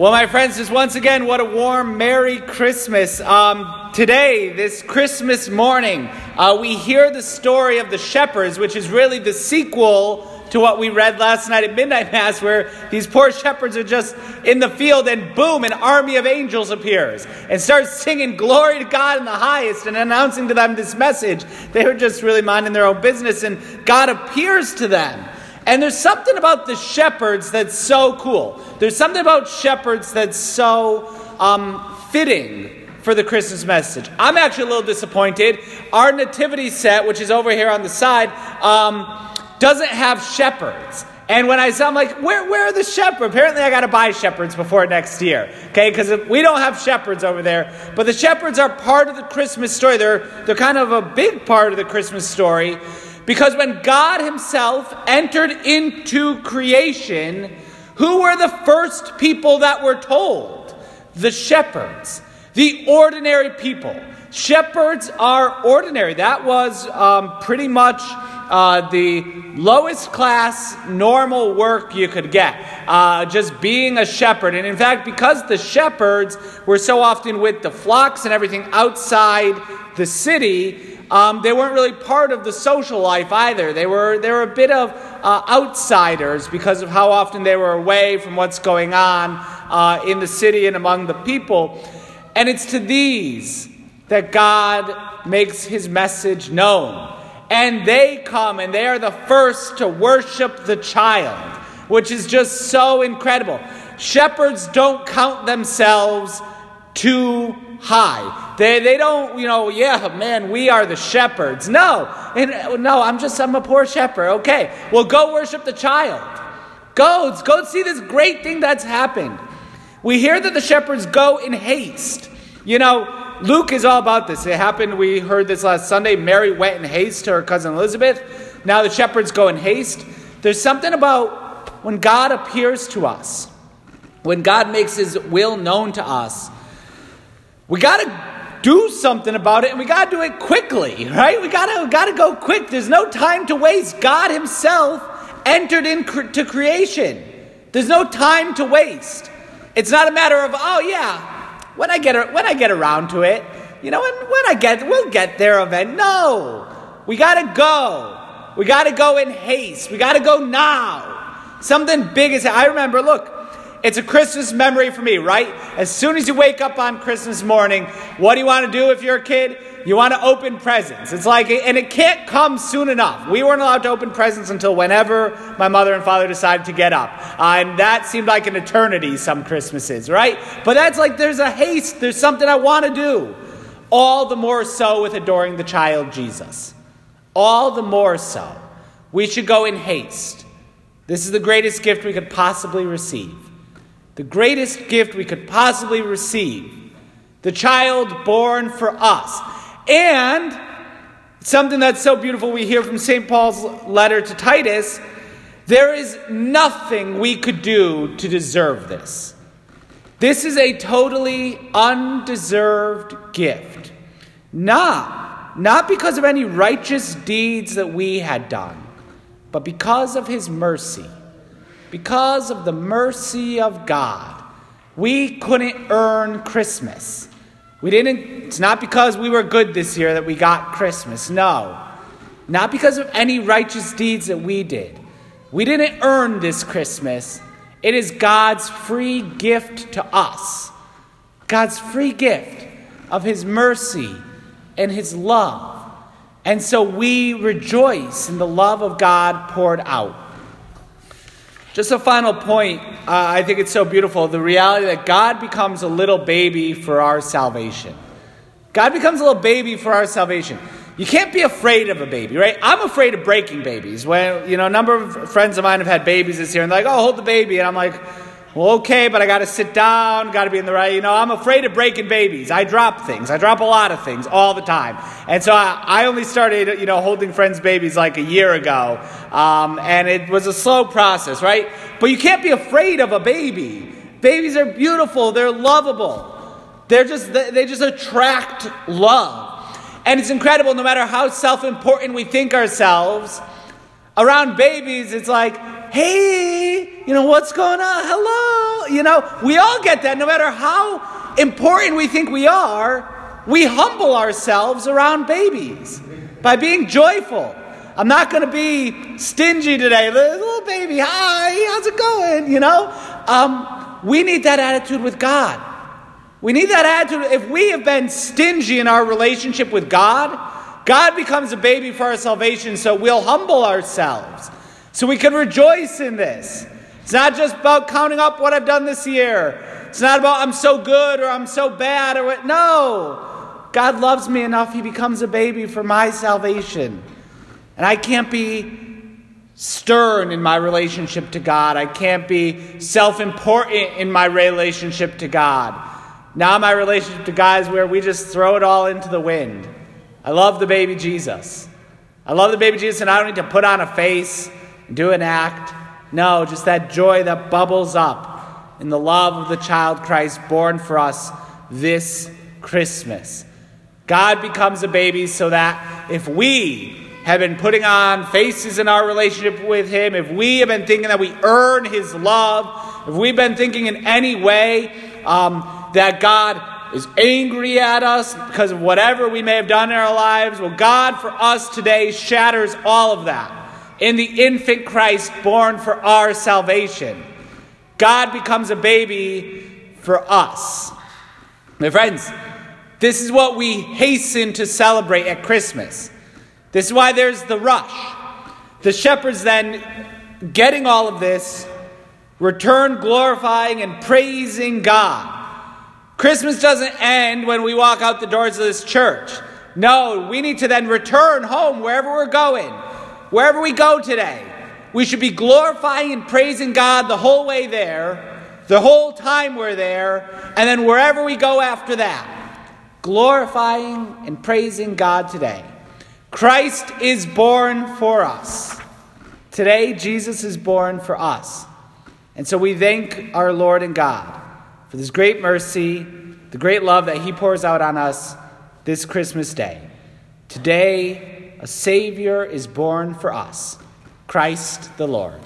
Well, my friends, just once again, what a warm, Merry Christmas. Um, today, this Christmas morning, uh, we hear the story of the shepherds, which is really the sequel to what we read last night at Midnight Mass, where these poor shepherds are just in the field, and boom, an army of angels appears and starts singing glory to God in the highest and announcing to them this message. They were just really minding their own business, and God appears to them. And there's something about the shepherds that's so cool. There's something about shepherds that's so um, fitting for the Christmas message. I'm actually a little disappointed. Our nativity set, which is over here on the side, um, doesn't have shepherds. And when I saw, I'm like, where, where are the shepherds? Apparently, I got to buy shepherds before next year, okay? Because we don't have shepherds over there. But the shepherds are part of the Christmas story. They're, they're kind of a big part of the Christmas story. Because when God Himself entered into creation, who were the first people that were told? The shepherds, the ordinary people. Shepherds are ordinary. That was um, pretty much uh, the lowest class normal work you could get, uh, just being a shepherd. And in fact, because the shepherds were so often with the flocks and everything outside the city, um, they weren't really part of the social life either. They were, they were a bit of uh, outsiders because of how often they were away from what's going on uh, in the city and among the people. And it's to these that God makes his message known. And they come and they are the first to worship the child, which is just so incredible. Shepherds don't count themselves too high. They, they don't, you know, yeah, man, we are the shepherds. No, and, no, I'm just, I'm a poor shepherd. Okay, well, go worship the child. Go, go see this great thing that's happened. We hear that the shepherds go in haste. You know, Luke is all about this. It happened, we heard this last Sunday. Mary went in haste to her cousin Elizabeth. Now the shepherds go in haste. There's something about when God appears to us, when God makes his will known to us, we got to do something about it and we got to do it quickly, right? We got to got to go quick. There's no time to waste. God himself entered into creation. There's no time to waste. It's not a matter of, oh yeah, when I get when I get around to it, you know, when, when I get we'll get there event. No. We got to go. We got to go in haste. We got to go now. Something big is I remember, look, it's a Christmas memory for me, right? As soon as you wake up on Christmas morning, what do you want to do if you're a kid? You want to open presents. It's like, and it can't come soon enough. We weren't allowed to open presents until whenever my mother and father decided to get up. Uh, and that seemed like an eternity some Christmases, right? But that's like, there's a haste, there's something I want to do. All the more so with adoring the child Jesus. All the more so. We should go in haste. This is the greatest gift we could possibly receive the greatest gift we could possibly receive the child born for us. And something that's so beautiful we hear from St. Paul's letter to Titus there is nothing we could do to deserve this. This is a totally undeserved gift. Not, not because of any righteous deeds that we had done, but because of his mercy because of the mercy of God. We couldn't earn Christmas. We didn't, it's not because we were good this year that we got Christmas. No. Not because of any righteous deeds that we did. We didn't earn this Christmas. It is God's free gift to us. God's free gift of His mercy and His love. And so we rejoice in the love of God poured out. Just a final point. Uh, I think it's so beautiful the reality that God becomes a little baby for our salvation. God becomes a little baby for our salvation. You can't be afraid of a baby, right? I'm afraid of breaking babies. When, you know, a number of friends of mine have had babies this year and they're like, oh, hold the baby. And I'm like, well, okay, but I got to sit down, got to be in the right. You know, I'm afraid of breaking babies. I drop things. I drop a lot of things all the time. And so I, I only started, you know, holding friends' babies like a year ago. Um, and it was a slow process, right? But you can't be afraid of a baby. Babies are beautiful. They're lovable. They're just, they just attract love. And it's incredible, no matter how self important we think ourselves, around babies, it's like, hey, you know, what's going on? Hello. You know, we all get that no matter how important we think we are, we humble ourselves around babies by being joyful. I'm not going to be stingy today. Little baby, hi, how's it going? You know, um, we need that attitude with God. We need that attitude. If we have been stingy in our relationship with God, God becomes a baby for our salvation, so we'll humble ourselves. So we can rejoice in this. It's not just about counting up what I've done this year. It's not about I'm so good or I'm so bad or what. No. God loves me enough, He becomes a baby for my salvation. And I can't be stern in my relationship to God. I can't be self important in my relationship to God. Now, my relationship to God is where we just throw it all into the wind. I love the baby Jesus. I love the baby Jesus, and I don't need to put on a face and do an act. No, just that joy that bubbles up in the love of the child Christ born for us this Christmas. God becomes a baby so that if we have been putting on faces in our relationship with Him, if we have been thinking that we earn His love, if we've been thinking in any way um, that God is angry at us because of whatever we may have done in our lives, well, God for us today shatters all of that in the infant Christ born for our salvation. God becomes a baby for us. My friends, this is what we hasten to celebrate at Christmas. This is why there's the rush. The shepherds then, getting all of this, return glorifying and praising God. Christmas doesn't end when we walk out the doors of this church. No, we need to then return home wherever we're going, wherever we go today. We should be glorifying and praising God the whole way there, the whole time we're there, and then wherever we go after that glorifying and praising God today. Christ is born for us. Today, Jesus is born for us. And so we thank our Lord and God for this great mercy, the great love that He pours out on us this Christmas day. Today, a Savior is born for us, Christ the Lord.